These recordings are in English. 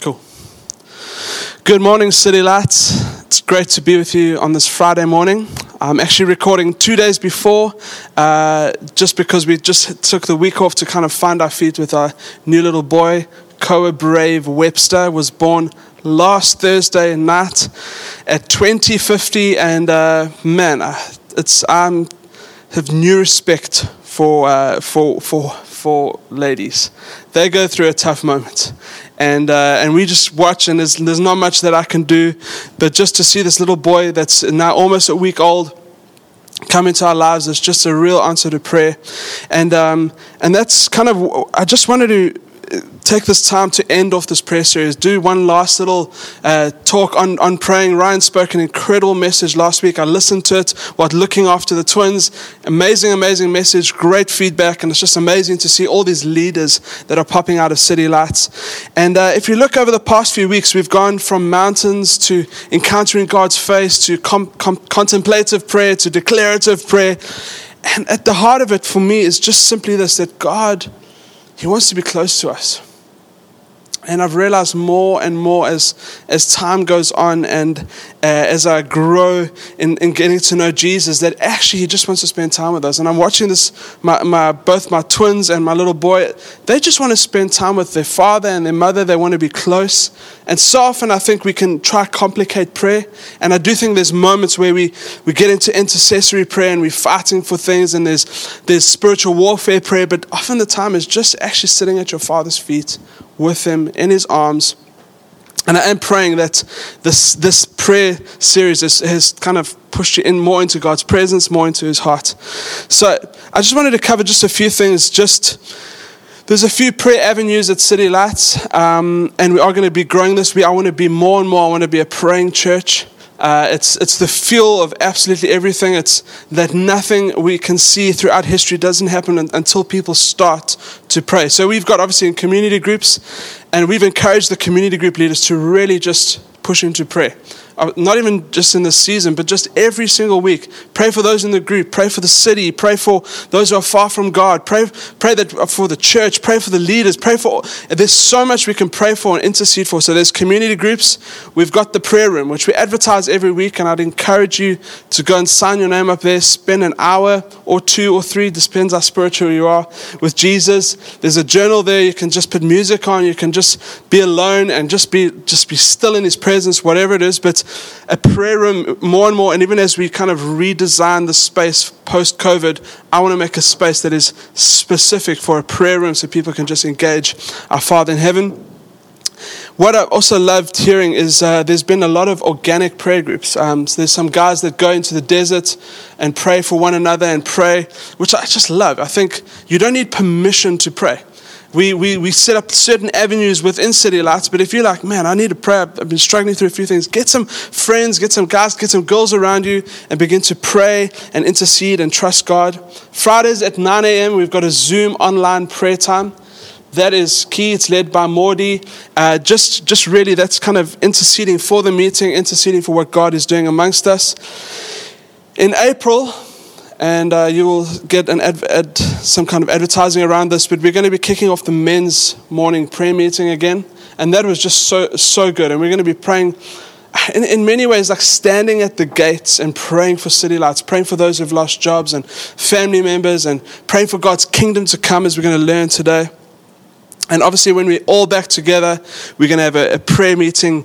Cool. Good morning, City Lights. It's great to be with you on this Friday morning. I'm actually recording two days before, uh, just because we just took the week off to kind of find our feet with our new little boy. Koa Brave Webster was born last Thursday night at 2050, and uh, man, uh, it's I have new respect for uh, for for for ladies. They go through a tough moment, and uh, and we just watch, and there's there's not much that I can do, but just to see this little boy that's now almost a week old come into our lives is just a real answer to prayer, and um, and that's kind of I just wanted to take this time to end off this prayer series, do one last little uh, talk on, on praying. Ryan spoke an incredible message last week. I listened to it while looking after the twins. Amazing, amazing message, great feedback, and it's just amazing to see all these leaders that are popping out of City Lights. And uh, if you look over the past few weeks, we've gone from mountains to encountering God's face to com- com- contemplative prayer to declarative prayer. And at the heart of it for me is just simply this that God, He wants to be close to us. And I've realized more and more as, as time goes on and uh, as I grow in, in getting to know Jesus that actually He just wants to spend time with us. And I'm watching this, my, my, both my twins and my little boy, they just want to spend time with their father and their mother. They want to be close. And so often I think we can try to complicate prayer. And I do think there's moments where we, we get into intercessory prayer and we're fighting for things and there's, there's spiritual warfare prayer. But often the time is just actually sitting at your father's feet with him in his arms. And I am praying that this, this prayer series has, has kind of pushed you in more into God's presence, more into his heart. So I just wanted to cover just a few things. Just there's a few prayer avenues at City Lights, um, and we are going to be growing this. We, I want to be more and more. I want to be a praying church. Uh, it's, it's the fuel of absolutely everything. It's that nothing we can see throughout history doesn't happen until people start to pray. So we've got obviously in community groups, and we've encouraged the community group leaders to really just push into prayer. Uh, not even just in this season, but just every single week. Pray for those in the group. Pray for the city. Pray for those who are far from God. Pray, pray that uh, for the church. Pray for the leaders. Pray for. There's so much we can pray for and intercede for. So there's community groups. We've got the prayer room, which we advertise every week, and I'd encourage you to go and sign your name up there. Spend an hour or two or three, depends how spiritual you are, with Jesus. There's a journal there. You can just put music on. You can just be alone and just be just be still in His presence, whatever it is. But a prayer room more and more, and even as we kind of redesign the space post COVID, I want to make a space that is specific for a prayer room so people can just engage our Father in heaven. What I also loved hearing is uh, there's been a lot of organic prayer groups. Um, so there's some guys that go into the desert and pray for one another and pray, which I just love. I think you don't need permission to pray we, we, we set up certain avenues within City Lights. But if you're like, man, I need to pray, I've been struggling through a few things, get some friends, get some guys, get some girls around you, and begin to pray and intercede and trust God. Fridays at 9 a.m., we've got a Zoom online prayer time. That is key. It's led by Mordy. Uh, just, just really, that's kind of interceding for the meeting, interceding for what God is doing amongst us. In April, and uh, you will get an ad- ad- some kind of advertising around this. But we're going to be kicking off the men's morning prayer meeting again, and that was just so so good. And we're going to be praying. In, in many ways, like standing at the gates and praying for City Lights, praying for those who've lost jobs and family members, and praying for God's kingdom to come as we're going to learn today. And obviously, when we're all back together, we're going to have a, a prayer meeting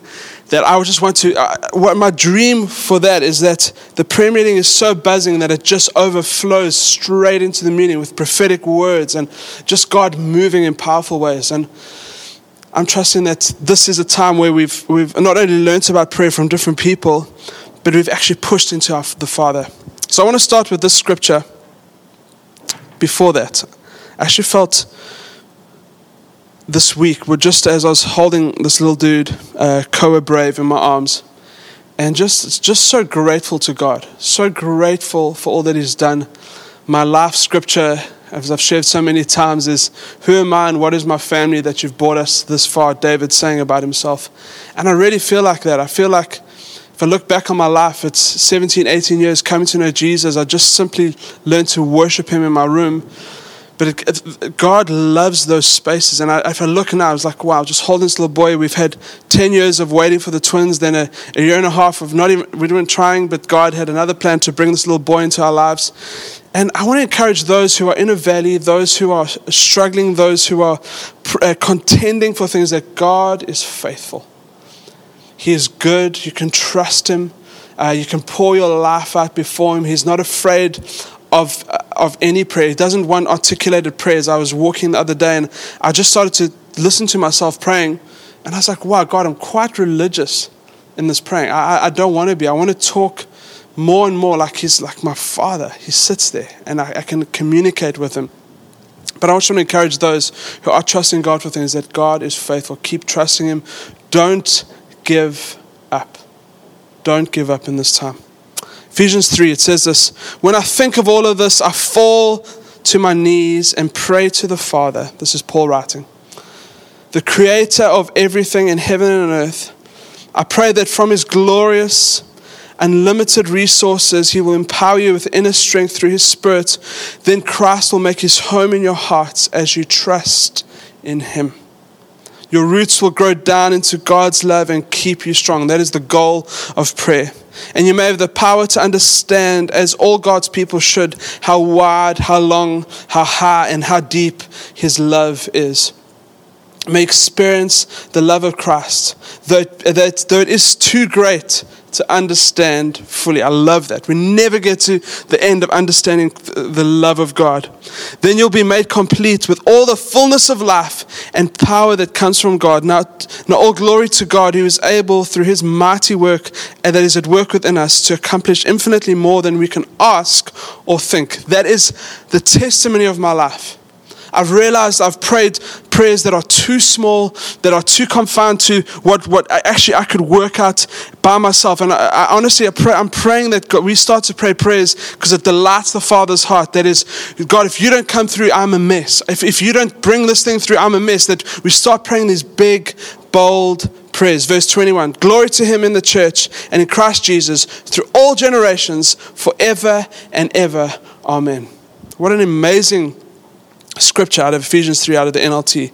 that I would just want to, uh, what my dream for that is that the prayer meeting is so buzzing that it just overflows straight into the meeting with prophetic words and just God moving in powerful ways. And I'm trusting that this is a time where we've, we've not only learnt about prayer from different people, but we've actually pushed into our, the Father. So I want to start with this scripture before that. I actually felt this week were just as I was holding this little dude, uh, Koa Brave, in my arms, and just just so grateful to God, so grateful for all that He's done. My life scripture, as I've shared so many times, is Who am I and what is my family that you've brought us this far? David saying about himself. And I really feel like that. I feel like if I look back on my life, it's 17, 18 years coming to know Jesus. I just simply learned to worship Him in my room But it, it, God loves those spaces. And I, if I look now, I was like, wow, just holding this little boy. We've had 10 years of waiting for the twins, then a, a year and a half of not even, we weren't trying, but God had another plan to bring this little boy into our lives. And I want to encourage those who are in a valley, those who are struggling, those who are uh, contending for things, that God is faithful. He is good. You can trust Him. Uh, you can pour your life out before Him. He's not afraid of, of any prayer. He doesn't want articulated prayers. I was walking the other day and I just started to listen to myself praying. And I was like, wow, God, I'm quite religious in this praying. I, I don't want to be. I want to talk more and more like he's like my father. He sits there and I, I can communicate with him. But I also want to encourage those who are trusting God for things that God is faithful. Keep trusting Him. Don't give up. Don't give up in this time. Ephesians 3, it says this When I think of all of this, I fall to my knees and pray to the Father. This is Paul writing. The creator of everything in heaven and earth. I pray that from his glorious unlimited resources. He will empower you with inner strength through His Spirit. Then Christ will make His home in your hearts as you trust in Him. Your roots will grow down into God's love and keep you strong. That is the goal of prayer. And you may have the power to understand, as all God's people should, how wide, how long, how high, and how deep His love is. May experience the love of Christ, though, that, though it is too great to understand fully. I love that. We never get to the end of understanding the love of God. Then you'll be made complete with all the fullness of life and power that comes from God. Now, now all glory to God who is able through his mighty work and that is at work within us to accomplish infinitely more than we can ask or think. That is the testimony of my life. I've realized I've prayed prayers that are too small, that are too confined to what, what actually I could work out by myself. And I, I honestly, I pray, I'm praying that God, we start to pray prayers because it delights the Father's heart. That is, God, if you don't come through, I'm a mess. If, if you don't bring this thing through, I'm a mess. That we start praying these big, bold prayers. Verse 21 Glory to him in the church and in Christ Jesus through all generations, forever and ever. Amen. What an amazing scripture out of Ephesians 3 out of the NLT.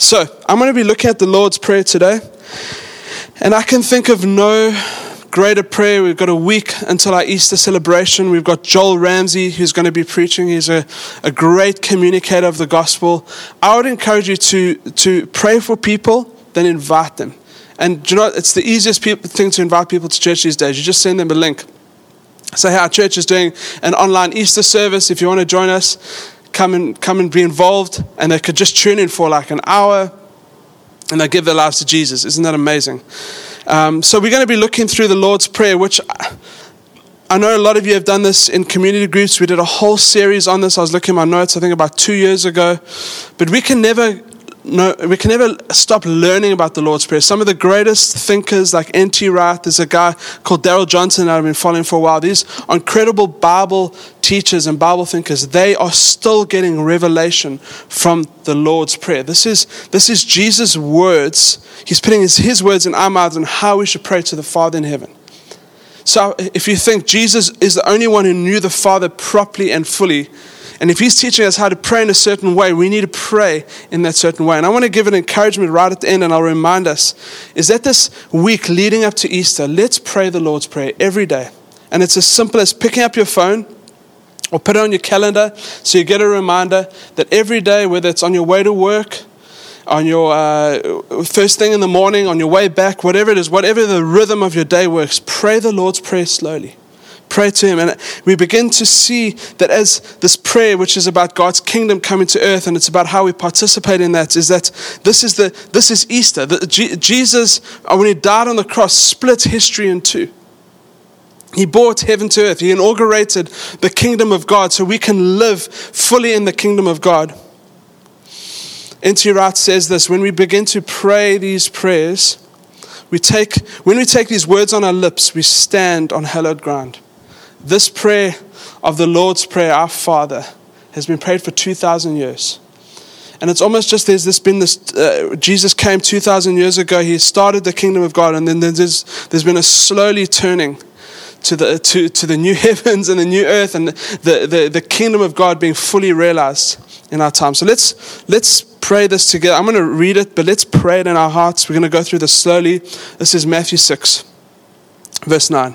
So, I'm going to be looking at the Lord's Prayer today. And I can think of no greater prayer. We've got a week until our Easter celebration. We've got Joel Ramsey who's going to be preaching. He's a, a great communicator of the gospel. I would encourage you to, to pray for people, then invite them. And you know, it's the easiest thing to invite people to church these days. You just send them a link. Say, hey, our church is doing an online Easter service. If you want to join us, come and come and be involved, and they could just tune in for like an hour, and they give their lives to Jesus. Isn't that amazing? Um, so we're going to be looking through the Lord's Prayer, which I know a lot of you have done this in community groups. We did a whole series on this. I was looking at my notes, I think about two years ago. But we can never no, we can never stop learning about the Lord's Prayer. Some of the greatest thinkers, like N.T. Wright, there's a guy called Darrell Johnson that I've been following for a while. These incredible Bible teachers and Bible thinkers, they are still getting revelation from the Lord's Prayer. This is, this is Jesus' words. He's putting his, his words in our mouths on how we should pray to the Father in heaven. So if you think Jesus is the only one who knew the Father properly and fully, and if He's teaching us how to pray in a certain way, we need to pray in that certain way. And I want to give an encouragement right at the end, and I'll remind us is that this week leading up to Easter, let's pray the Lord's Prayer every day. And it's as simple as picking up your phone or put it on your calendar so you get a reminder that every day, whether it's on your way to work, on your uh, first thing in the morning, on your way back, whatever it is, whatever the rhythm of your day works, pray the Lord's Prayer slowly pray to Him. And we begin to see that as this prayer, which is about God's kingdom coming to earth, and it's about how we participate in that, is that this is, the, this is Easter. The, Jesus, uh, when He died on the cross, split history in two. He brought heaven to earth. He inaugurated the kingdom of God so we can live fully in the kingdom of God. N.T. Wright says this when we begin to pray these prayers, we take, when we take these words on our lips, we stand on hallowed ground. This prayer of the Lord's Prayer, Our Father, has been prayed for 2,000 years. And it's almost just there's this been this uh, Jesus came 2,000 years ago, he started the kingdom of God, and then there's, there's been a slowly turning to the, to, to the new heavens and the new earth and the, the, the kingdom of God being fully realized. in our time. So let's let's pray this together. I'm going to read it, but let's pray it in our hearts. We're going to go through this slowly. This is Matthew 6, verse 9.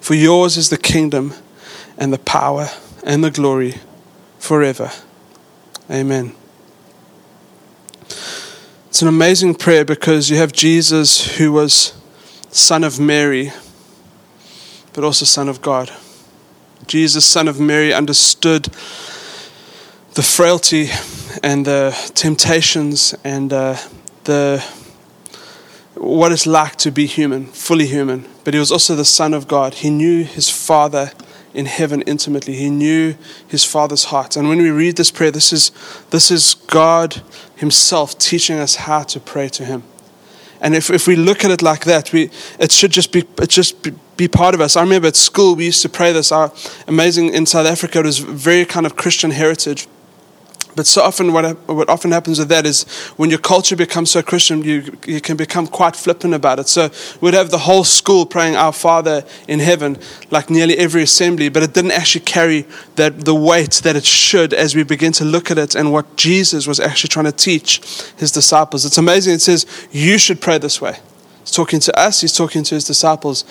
For yours is the kingdom and the power and the glory forever. Amen. It's an amazing prayer because you have Jesus who was son of Mary, but also son of God. Jesus, son of Mary, understood the frailty and the temptations and uh, the what it's like to be human, fully human. But he was also the Son of God. He knew his Father in heaven intimately. He knew his Father's heart. And when we read this prayer, this is, this is God Himself teaching us how to pray to Him. And if, if we look at it like that, we, it should just be, it just be, be part of us. I remember at school we used to pray this. Our amazing in South Africa, it was very kind of Christian heritage. But so often, what, what often happens with that is when your culture becomes so Christian, you, you can become quite flippant about it. So we'd have the whole school praying Our Father in heaven, like nearly every assembly, but it didn't actually carry that, the weight that it should as we begin to look at it and what Jesus was actually trying to teach his disciples. It's amazing. It says, You should pray this way. He's talking to us, he's talking to his disciples.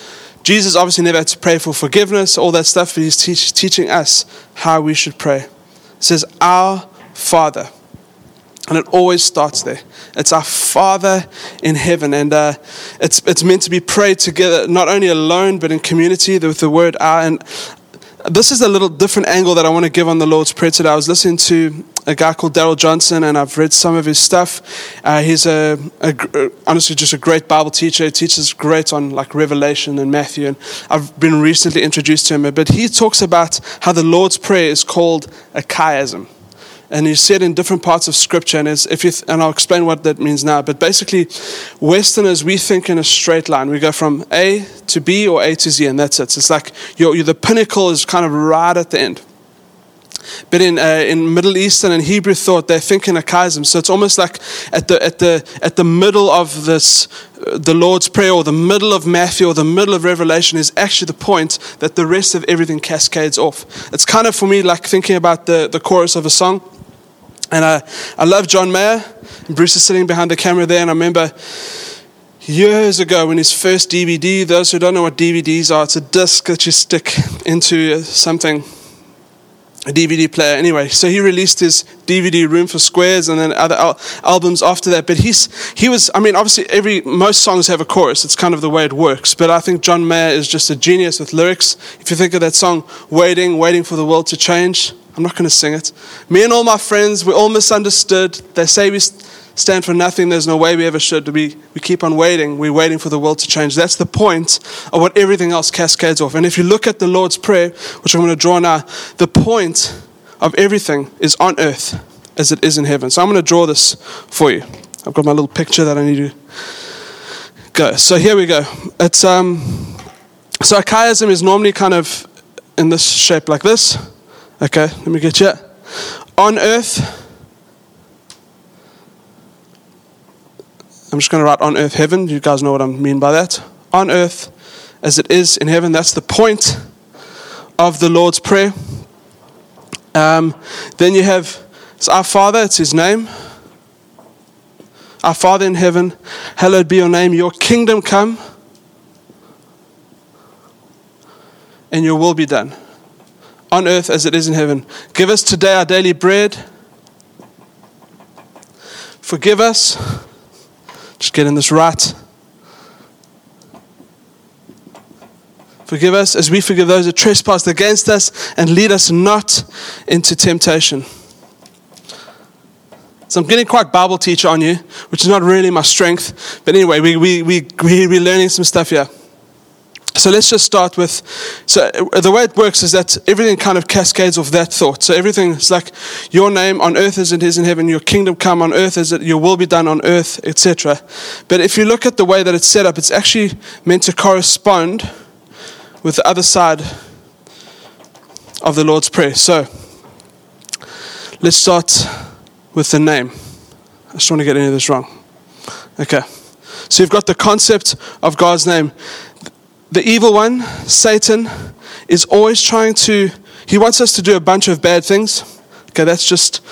Jesus obviously never had to pray for forgiveness, all that stuff, but he's teach, teaching us how we should pray. It says, Our Father. And it always starts there. It's our Father in heaven. And uh, it's, it's meant to be prayed together, not only alone, but in community with the word our. And this is a little different angle that I want to give on the Lord's Prayer today. I was listening to a guy called Darrell Johnson, and I've read some of his stuff. Uh, he's a, a, honestly just a great Bible teacher. He teaches great on like Revelation and Matthew, and I've been recently introduced to him. But he talks about how the Lord's Prayer is called a chiasm and you see it in different parts of scripture and, if you th- and i'll explain what that means now but basically westerners we think in a straight line we go from a to b or a to z and that's it so it's like you're, you're, the pinnacle is kind of right at the end but in, uh, in Middle Eastern and Hebrew thought, they think in a chiasm. So it's almost like at the, at the, at the middle of this, uh, the Lord's Prayer, or the middle of Matthew, or the middle of Revelation, is actually the point that the rest of everything cascades off. It's kind of for me like thinking about the, the chorus of a song. And I, I love John Mayer. Bruce is sitting behind the camera there, and I remember years ago when his first DVD, those who don't know what DVDs are, it's a disc that you stick into something, a DVD player. Anyway, so he released his DVD Room for Squares and then other al- albums after that. But he's, he was, I mean, obviously, every, most songs have a chorus. It's kind of the way it works. But I think John Mayer is just a genius with lyrics. If you think of that song, Waiting, Waiting for the World to Change, I'm not going to sing it. Me and all my friends, we're all misunderstood. They say we stand for nothing. There's no way we ever should. We, we keep on waiting. We're waiting for the world to change. That's the point of what everything else cascades off. And if you look at the Lord's Prayer, which I'm going to draw now, the point of everything is on earth as it is in heaven. So I'm going to draw this for you. I've got my little picture that I need to go. So here we go. It's um, so a chiasm is normally kind of in this shape like this. Okay, let me get you. On earth, I'm just going to write on earth heaven. You guys know what I mean by that. On earth as it is in heaven. That's the point of the Lord's Prayer. Um, then you have it's our Father, it's His name. Our Father in heaven, hallowed be your name. Your kingdom come, and your will be done on earth as it is in heaven. Give us today our daily bread. Forgive us. Just getting this right. Forgive us as we forgive those who trespass against us and lead us not into temptation. So I'm getting quite Bible teacher on you, which is not really my strength. But anyway, we, we, we, we're learning some stuff here. So let's just start with. So uh, the way it works is that everything kind of cascades off that thought. So everything is like your name on earth as it is in heaven, your kingdom come on earth as it your will be done on earth, etc. But if you look at the way that it's set up, it's actually meant to correspond with the other side of the Lord's prayer. So let's start with the name. I just don't want to get any of this wrong. Okay. So you've got the concept of God's name the evil one, Satan, is always trying to, he wants us to do a bunch of bad things. Okay, that's just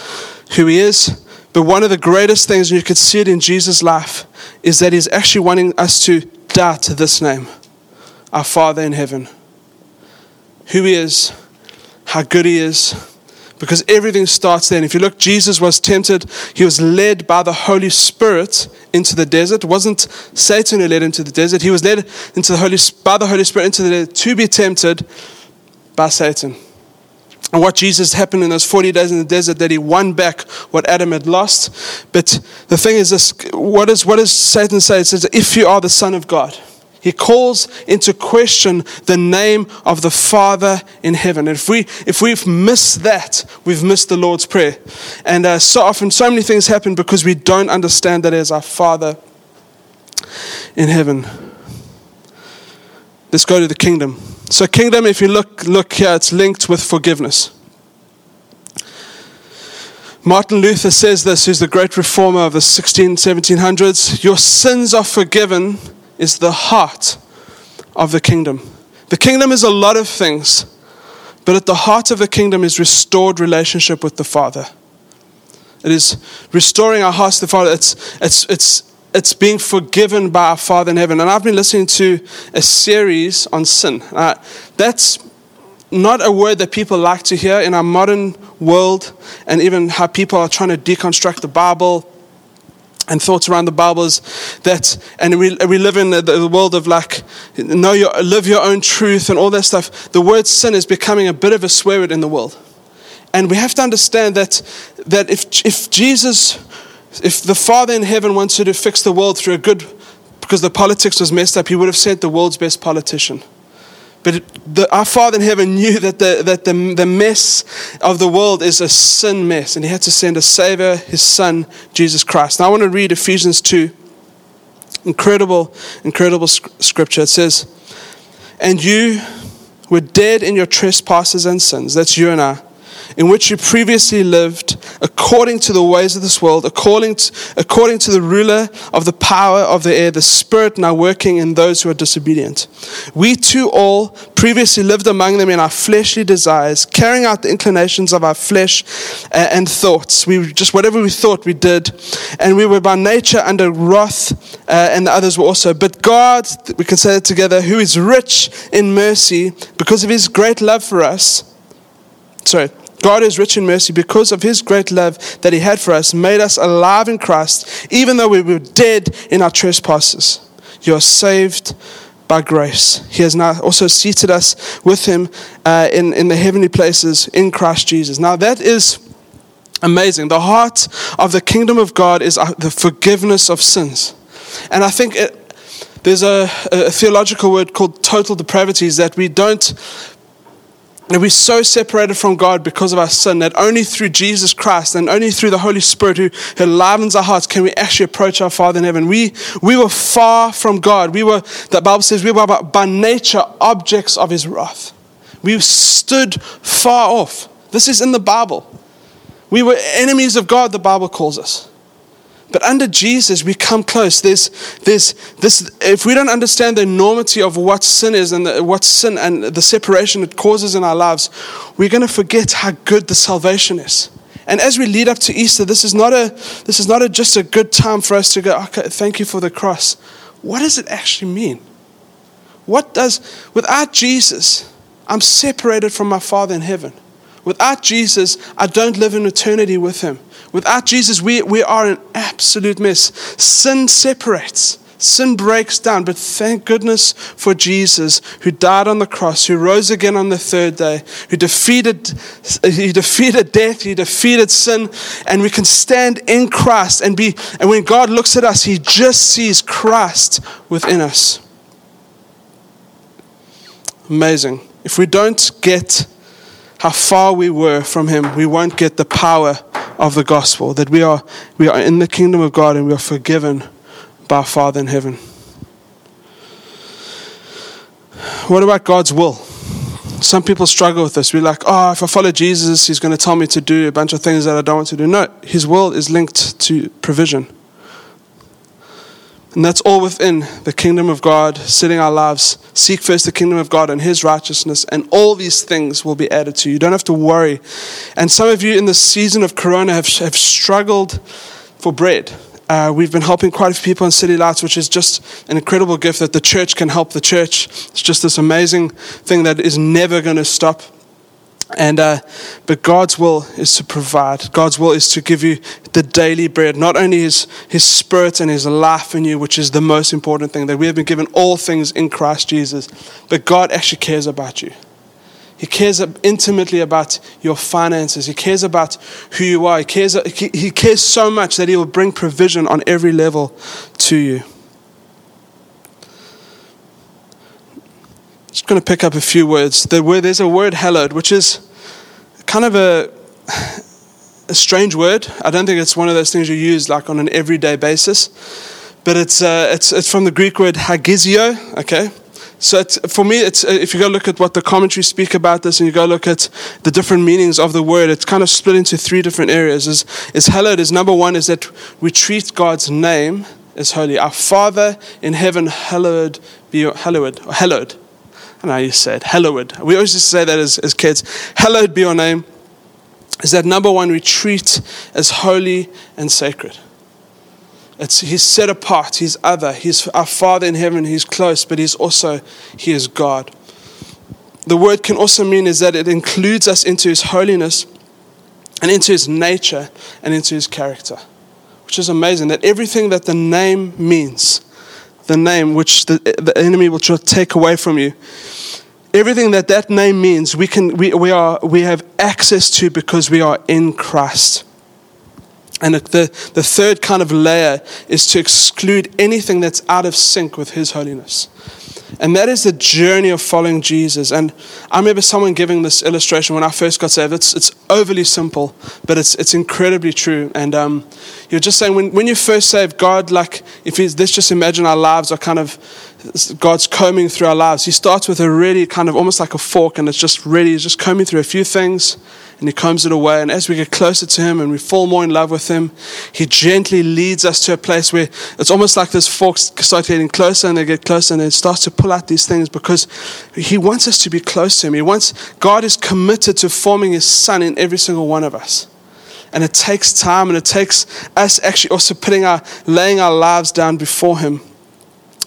who he is. But one of the greatest things, and you could see it in Jesus' life, is that he's actually wanting us to doubt this name, our Father in heaven. Who he is, how good he is, because everything starts there. If you look, Jesus was tempted, he was led by the Holy Spirit into the desert. It wasn't Satan who led into the desert, he was led into the Holy, by the Holy Spirit into the desert to be tempted by Satan. And what Jesus happened in those 40 days in the desert, that he won back what Adam had lost. But the thing is this what, is, what does Satan say? It says, If you are the Son of God. He calls into question the name of the Father in heaven. If, we, if we've missed that, we've missed the Lord's Prayer. And uh, so often, so many things happen because we don't understand that as our Father in heaven. Let's go to the kingdom. So, kingdom, if you look, look here, it's linked with forgiveness. Martin Luther says this, who's the great reformer of the 16, 1700s Your sins are forgiven is the heart of the kingdom. The kingdom is a lot of things, but at the heart of the kingdom is restored relationship with the Father. It is restoring our hearts to the Father. It's, it's, it's, it's being forgiven by our Father in heaven. And I've been listening to a series on sin. Uh, that's not a word that people like to hear in our modern world, and even how people are trying to deconstruct the Bible and thoughts around the Bible is that, and we, we live in the, the world of like, know your, live your own truth and all that stuff. The word sin is becoming a bit of a swear word in the world. And we have to understand that, that if, if Jesus, if the Father in heaven wanted to fix the world through a good, because the politics was messed up, he would have sent the world's best politician. But the, our Father in heaven knew that, the, that the, the mess of the world is a sin mess, and He had to send a Savior, His Son, Jesus Christ. Now I want to read Ephesians 2. Incredible, incredible scripture. It says, And you were dead in your trespasses and sins. That's you and I in which you previously lived according to the ways of this world, according to, according to the ruler of the power of the air, the spirit now working in those who are disobedient. We too all previously lived among them in our fleshly desires, carrying out the inclinations of our flesh uh, and thoughts. We just, whatever we thought, we did. And we were by nature under wrath, uh, and the others were also. But God, we can say it together, who is rich in mercy because of his great love for us. Sorry God is rich in mercy because of his great love that he had for us, made us alive in Christ, even though we were dead in our trespasses. You are saved by grace. He has now also seated us with him uh, in, in the heavenly places in Christ Jesus. Now, that is amazing. The heart of the kingdom of God is uh, the forgiveness of sins. And I think it, there's a, a theological word called total depravity, is that we don't and we're so separated from God because of our sin that only through Jesus Christ and only through the Holy Spirit who, who enlivens our hearts can we actually approach our Father in heaven. We, we were far from God. We were, the Bible says, we were by nature objects of His wrath. We stood far off. This is in the Bible. We were enemies of God, the Bible calls us. But under Jesus, we come close. There's, there's this, if we don't understand the enormity of what sin is and the, what sin and the separation it causes in our lives, we're going to forget how good the salvation is. And as we lead up to Easter, this is not a, this is not a, just a good time for us to go, okay, thank you for the cross. What does it actually mean? What does, without Jesus, I'm separated from my Father in heaven. Without Jesus, I don't live in eternity with Him. Without Jesus, we, we are an absolute mess. Sin separates. Sin breaks down, but thank goodness for Jesus who died on the cross, who rose again on the third day, who defeated, he defeated death, he defeated sin, and we can stand in Christ and be, and when God looks at us, he just sees Christ within us. Amazing. If we don't get how far we were from Him, we won't get the power of the gospel that we are, we are in the kingdom of God and we are forgiven by our Father in heaven. What about God's will? Some people struggle with this. We're like, oh, if I follow Jesus, He's going to tell me to do a bunch of things that I don't want to do. No, His will is linked to provision. And that's all within the kingdom of God, setting our lives. Seek first the kingdom of God and his righteousness, and all these things will be added to you. You don't have to worry. And some of you in the season of Corona have, have struggled for bread. Uh, we've been helping quite a few people in City Lights, which is just an incredible gift that the church can help the church. It's just this amazing thing that is never going to stop. And uh, but God's will is to provide. God's will is to give you the daily bread, not only His His Spirit and His life in you, which is the most important thing. That we have been given all things in Christ Jesus, but God actually cares about you. He cares intimately about your finances. He cares about who you are. He cares. He cares so much that He will bring provision on every level to you. Just going to pick up a few words. There's a word hallowed, which is kind of a, a strange word. I don't think it's one of those things you use like on an everyday basis. But it's, uh, it's, it's from the Greek word hagiazo, okay? So for me, it's, uh, if you go look at what the commentaries speak about this and you go look at the different meanings of the word, it's kind of split into three different areas. Is, is hallowed is number one is that we treat God's name as holy. Our Father in heaven, hallowed be hallowed, hallowed I know you said, hallowed. We always used to say that as, as kids. Hallowed be your name. Is that number one we treat as holy and sacred. It's, he's set apart, he's other, he's our Father in heaven, he's close, but he's also, he is God. The word can also mean is that it includes us into his holiness and into his nature and into his character, which is amazing. That everything that the name means, the name which the, the enemy will try to take away from you. Everything that that name means, we, can, we, we, are, we have access to because we are in Christ. And the, the third kind of layer is to exclude anything that's out of sync with His holiness. And that is the journey of following Jesus. And I remember someone giving this illustration when I first got saved. It's, it's overly simple, but it's, it's incredibly true. And um, you're just saying when, when you first saved, God, like, if he's, let's just imagine our lives are kind of, God's combing through our lives. He starts with a really kind of almost like a fork, and it's just really, he's just combing through a few things and He combs it away. And as we get closer to Him and we fall more in love with Him, He gently leads us to a place where it's almost like this fork starts getting closer and they get closer and it starts to pull out these things because He wants us to be close to Him. He wants, God is committed to forming His Son in every single one of us. And it takes time and it takes us actually also putting our, laying our lives down before Him.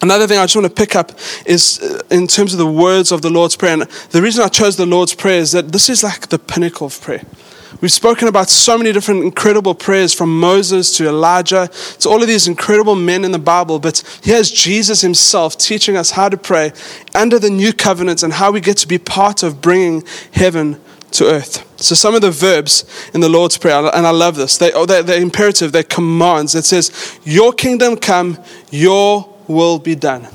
Another thing I just want to pick up is uh, in terms of the words of the Lord's Prayer. And the reason I chose the Lord's Prayer is that this is like the pinnacle of prayer. We've spoken about so many different incredible prayers from Moses to Elijah to all of these incredible men in the Bible. But here's Jesus himself teaching us how to pray under the new covenant and how we get to be part of bringing heaven to earth. So some of the verbs in the Lord's Prayer, and I love this, they, oh, they're, they're imperative, they're commands. It says, Your kingdom come, your will be done.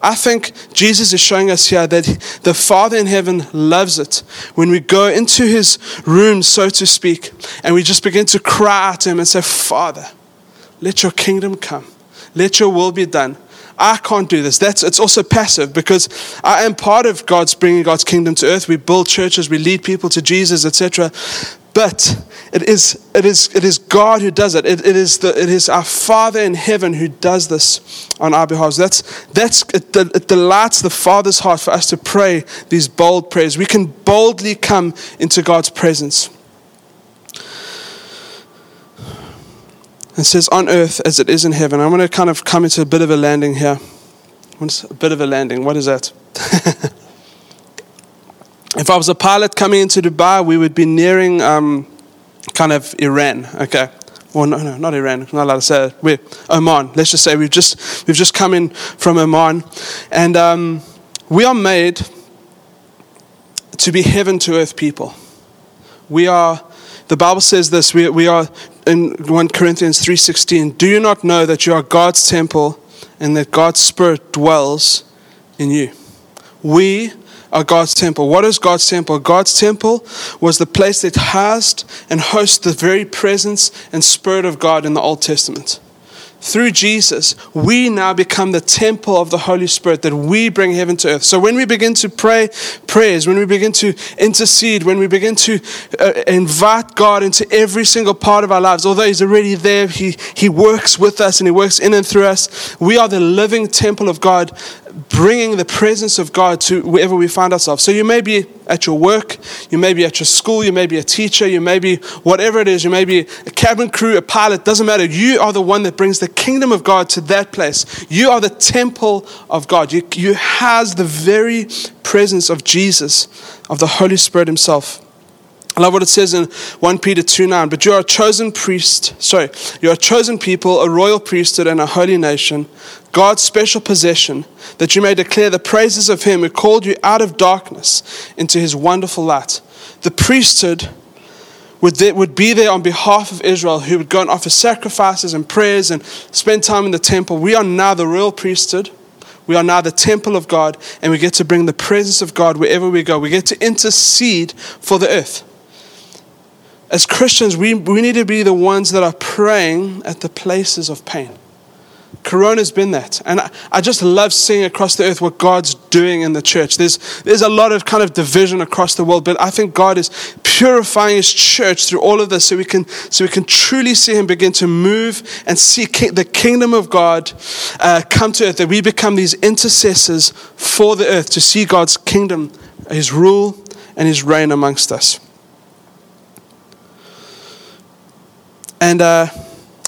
I think Jesus is showing us here that the Father in heaven loves it when we go into his room, so to speak, and we just begin to cry out to him and say, Father, let your kingdom come, let your will be done. I can't do this. That's it's also passive because I am part of God's bringing God's kingdom to earth. We build churches, we lead people to Jesus, etc. But it is, it is, it is God who does it. It, it, is the, it is our Father in heaven who does this on our behalf. That's, that's, it, it delights the Father's heart for us to pray these bold prayers. We can boldly come into God's presence. It says, on earth as it is in heaven. I want to kind of come into a bit of a landing here. A bit of a landing. What is that? if I was a pilot coming into Dubai, we would be nearing um, kind of Iran. Okay. Well, no, no, not Iran. I'm not allowed to say it. We're Oman. Let's just say we've just we've just come in from Oman, and um, we are made to be heaven to earth people. We are. The Bible says this. We, we are in 1 Corinthians 3:16. Do you not know that you are God's temple and that God's Spirit dwells in you? We are God's temple. What is God's temple? God's temple was the place that housed and hosts the very presence and spirit of God in the Old Testament through Jesus, we now become the temple of the Holy Spirit that we bring heaven to earth. So when we begin to pray prayers, when we begin to intercede, when we begin to uh, invite God into every single part of our lives, although He's already there, He, he works with us and He works in and through us. We are the living temple of God bringing the presence of God to wherever we find ourselves. So you may be at your work, you may be at your school, you may be a teacher, you may be whatever it is, you may be a cabin crew, a pilot, doesn't matter. You are the one that brings the kingdom of God to that place. You are the temple of God. You, you has the very presence of Jesus, of the Holy Spirit Himself. I love what it says in 1 Peter 2 9. But you are a chosen priest, sorry, you're a chosen people, a royal priesthood, and a holy nation, God's special possession, that you may declare the praises of Him who called you out of darkness into His wonderful light. The priesthood would, would be there on behalf of Israel, who would go and offer sacrifices and prayers and spend time in the temple. We are now the royal priesthood. We are now the temple of God, and we get to bring the presence of God wherever we go. We get to intercede for the earth as Christians, we, we need to be the ones that are praying at the places of pain. Corona's been that. And I, I, just love seeing across the earth what God's doing in the church. There's, there's a lot of kind of division across the world, but I think God is purifying His church through all of this so we can, so we can truly see Him begin to move and see ki- the kingdom of God uh, come to earth, that we become these intercessors for the earth to see God's kingdom, His rule, and His reign amongst us. And uh,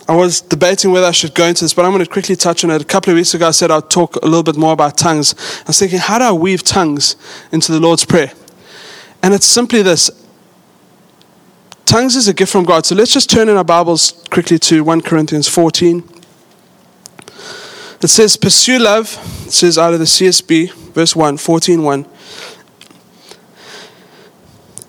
I was debating whether I should go into this, but I'm going to quickly touch on it. A couple of weeks ago, I said I'd talk a little bit more about tongues. I was thinking, how do I weave tongues into the Lord's Prayer? And it's simply this tongues is a gift from God. So let's just turn in our Bibles quickly to 1 Corinthians 14. It says, Pursue love. It says out of the CSB, verse 1, 14 1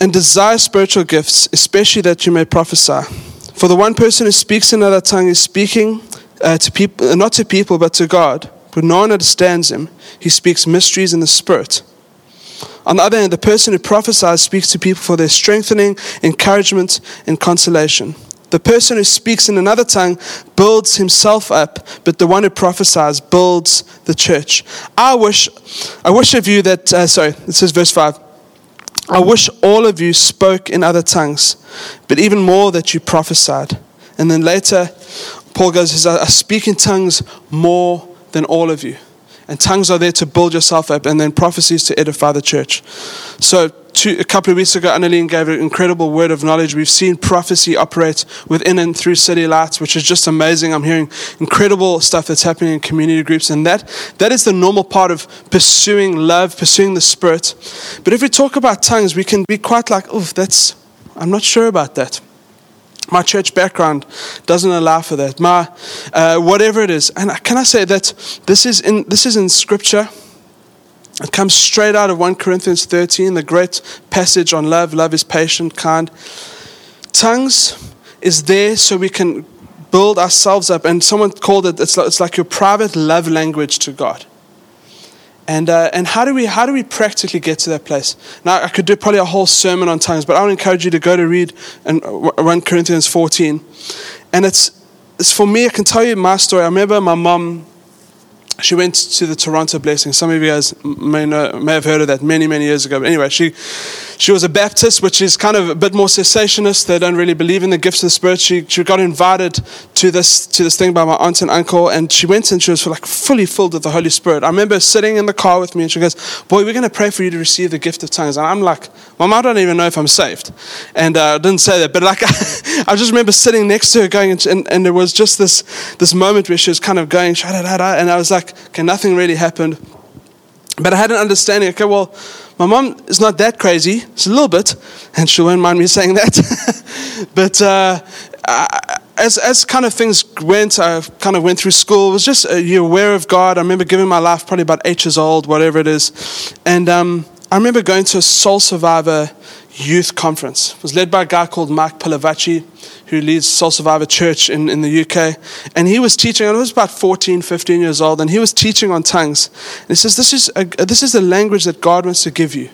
and desire spiritual gifts, especially that you may prophesy. For the one person who speaks another tongue is speaking uh, to people, uh, not to people, but to God. But no one understands him. He speaks mysteries in the Spirit. On the other hand, the person who prophesies speaks to people for their strengthening, encouragement, and consolation. The person who speaks in another tongue builds himself up, but the one who prophesies builds the church. I wish, I wish of you that, uh, sorry, this is verse 5. I wish all of you spoke in other tongues, but even more that you prophesied. And then later, Paul goes, I speak in tongues more than all of you. And tongues are there to build yourself up, and then prophecies to edify the church. So, two, a couple of weeks ago, Annalene gave an incredible word of knowledge. We've seen prophecy operate within and through City Lights, which is just amazing. I'm hearing incredible stuff that's happening in community groups, and that, that is the normal part of pursuing love, pursuing the Spirit. But if we talk about tongues, we can be quite like, oh, that's, I'm not sure about that my church background doesn't allow for that. My uh, whatever it is, and can I say that this is in this is in Scripture. It comes straight out of 1 Corinthians 13, the great passage on love. Love is patient, kind. Tongues is there so we can build ourselves up. And someone called it, it's like, it's like your private love language to God. And, uh, and how, do we, how do we practically get to that place? Now, I could do probably a whole sermon on tongues, but I would encourage you to go to read in 1 Corinthians 14. And it's, it's for me, I can tell you my story. I remember my mom she went to the Toronto Blessing. Some of you guys may know, may have heard of that many, many years ago. But anyway, she she was a Baptist, which is kind of a bit more cessationist. They don't really believe in the gifts of the Spirit. She she got invited to this to this thing by my aunt and uncle, and she went and she was like fully filled with the Holy Spirit. I remember sitting in the car with me, and she goes, "Boy, we're going to pray for you to receive the gift of tongues." And I'm like, "Mom, I don't even know if I'm saved," and uh, I didn't say that, but like I just remember sitting next to her, going, and, and, and there was just this this moment where she was kind of going, and I was like okay, nothing really happened. But I had an understanding, okay, well, my mom is not that crazy. It's a little bit, and she won't mind me saying that. but uh, as, as kind of things went, I kind of went through school. It was just, uh, you're aware of God. I remember giving my life probably about eight years old, whatever it is. And um, I remember going to a Soul Survivor youth conference. It was led by a guy called Mike Pilavachi, who leads Soul Survivor Church in, in the UK. And he was teaching, I was about 14, 15 years old, and he was teaching on tongues. And he says, This is, a, this is the language that God wants to give you.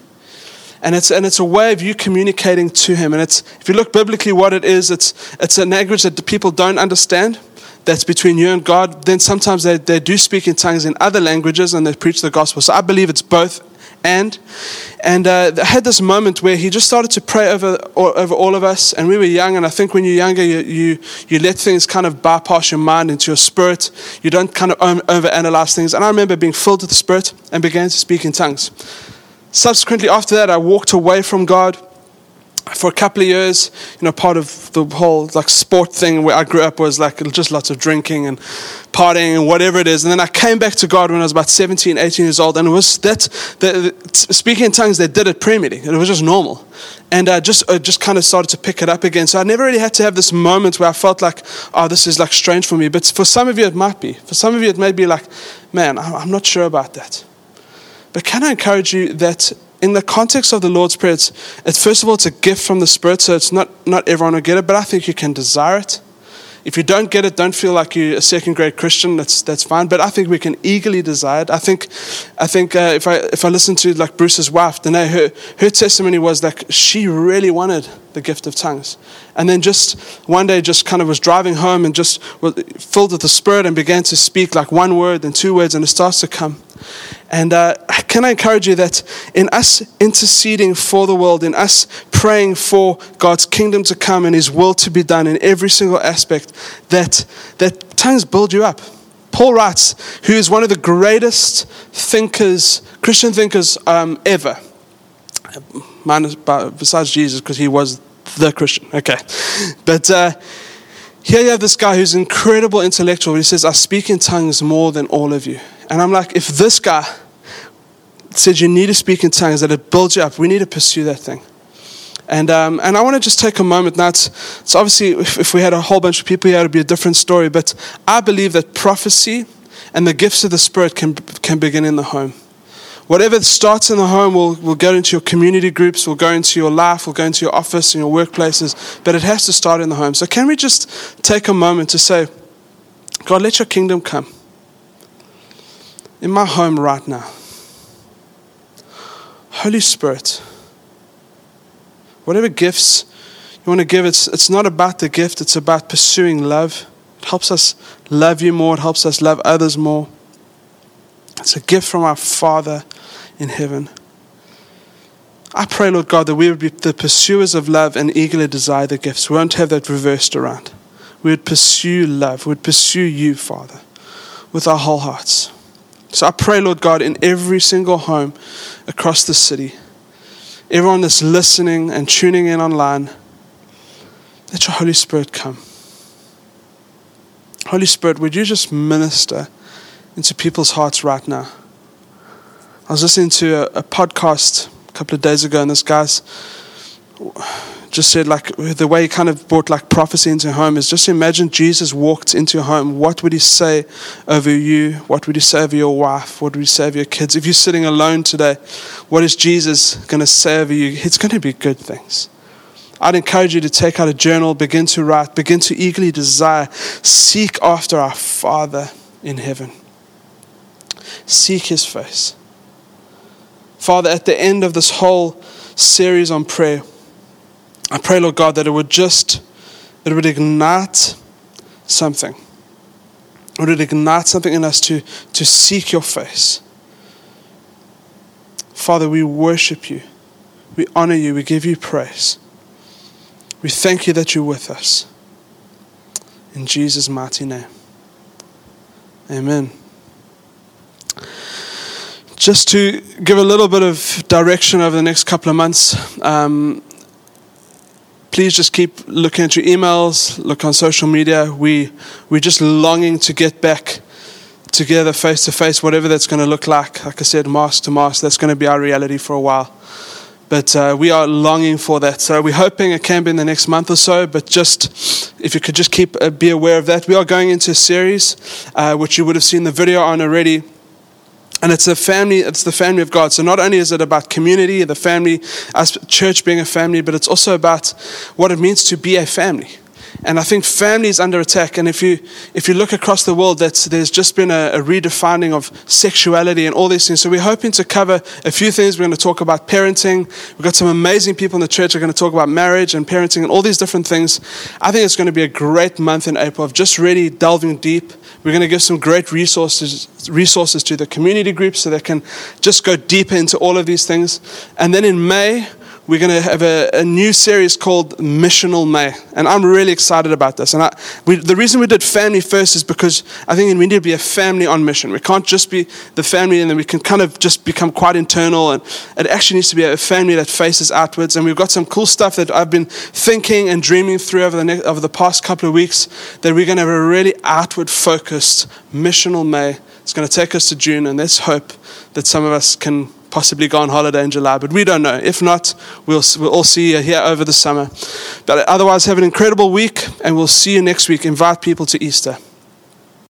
And it's, and it's a way of you communicating to Him. And it's, if you look biblically, what it is, it's, it's a language that the people don't understand. That's between you and God. Then sometimes they, they do speak in tongues in other languages and they preach the gospel. So I believe it's both and. And uh, I had this moment where he just started to pray over, over all of us. And we were young. And I think when you're younger, you, you, you let things kind of bypass your mind into your spirit. You don't kind of overanalyze things. And I remember being filled with the Spirit and began to speak in tongues. Subsequently, after that, I walked away from God for a couple of years, you know, part of the whole like sport thing where I grew up was like just lots of drinking and partying and whatever it is. And then I came back to God when I was about 17, 18 years old. And it was that, speaking in tongues, they did it prayer meeting. It was just normal. And I just, I just kind of started to pick it up again. So I never really had to have this moment where I felt like, oh, this is like strange for me. But for some of you, it might be. For some of you, it may be like, man, I'm not sure about that. But can I encourage you that in the context of the Lord's Prayer, it's, it's, first of all, it's a gift from the Spirit, so it's not, not everyone will get it, but I think you can desire it. If you don't get it, don't feel like you're a second grade Christian. That's, that's fine. But I think we can eagerly desire it. I think, I think uh, if, I, if I listen to like Bruce's wife, then her, her testimony was like she really wanted the gift of tongues. And then just one day, just kind of was driving home and just filled with the Spirit and began to speak like one word and two words, and it starts to come. And uh, can I encourage you that in us interceding for the world, in us praying for God's kingdom to come and His will to be done in every single aspect, that, that tongues build you up. Paul writes, who is one of the greatest thinkers, Christian thinkers um, ever, minus, besides Jesus, because he was the Christian. Okay. But uh, here you have this guy who's incredible intellectual. He says, I speak in tongues more than all of you. And I'm like, if this guy said you need to speak in tongues, that it builds you up, we need to pursue that thing. And, um, and I want to just take a moment now. It's, it's obviously, if, if, we had a whole bunch of people here, it would be a different story. But I believe that prophecy and the gifts of the Spirit can, can begin in the home. Whatever starts in the home will, will go into your community groups, will go into your life, will go into your office and your workplaces, but it has to start in the home. So, can we just take a moment to say, God, let your kingdom come in my home right now. Holy Spirit, whatever gifts you want to give, it's, it's not about the gift, it's about pursuing love. It helps us love you more, it helps us love others more. It's a gift from our Father in heaven. I pray, Lord God, that we would be the pursuers of love and eagerly desire the gifts. We won't have that reversed around. We would pursue love. We would pursue you, Father, with our whole hearts. So I pray, Lord God, in every single home across the city, everyone that's listening and tuning in online, let your Holy Spirit come. Holy Spirit, would you just minister into people's hearts right now? I was listening to a, a podcast a couple of days ago, and this guy's just said like the way he kind of brought like prophecy into home is just imagine Jesus walked into your home. What would he say over you? What would he say over your wife? What would he say over your kids? If you're sitting alone today, what is Jesus going to say over you? It's going to be good things. I'd encourage you to take out a journal, begin to write, begin to eagerly desire, seek after our Father in heaven. Seek his face. Father, at the end of this whole series on prayer, I pray, Lord God, that it would just, it would ignite something. Would It ignite something in us to, to seek your face. Father, we worship you. We honor you. We give you praise. We thank you that you're with us. In Jesus' mighty name. Amen. Just to give a little bit of direction over the next couple of months, um, please just keep looking at your emails, look on social media. We, we're just longing to get back together face to face, whatever that's going to look like. Like I said, mask to mask, that's going to be our reality for a while. But uh, we are longing for that. So we're hoping it can be in the next month or so. But just if you could just keep uh, be aware of that. We are going into a series, uh, which you would have seen the video on already, And it's a family, it's the family of God. So not only is it about community, the family, us church being a family, but it's also about what it means to be a family. And I think family is under attack. And if you, if you look across the world, that's, there's just been a, a, redefining of sexuality and all these things. So we're hoping to cover a few things. We're going to talk about parenting. We've got some amazing people in the church who are going to talk about marriage and parenting and all these different things. I think it's going to be a great month in April of just really delving deep. We're going to give some great resources, resources to the community groups so they can just go deeper into all of these things. And then in May, we're going to have a, a, new series called Missional May. And I'm really excited about this. And I, we, the reason we did family first is because I think we need to be a family on mission. We can't just be the family and then we can kind of just become quite internal. And it actually needs to be a family that faces outwards. And we've got some cool stuff that I've been thinking and dreaming through over the, ne- over the past couple of weeks that we're going to have a really outward focused Missional May. It's going to take us to June, and there's hope that some of us can possibly go on holiday in July, but we don't know. If not, we'll, we'll all see you here over the summer. But otherwise, have an incredible week, and we'll see you next week. Invite people to Easter.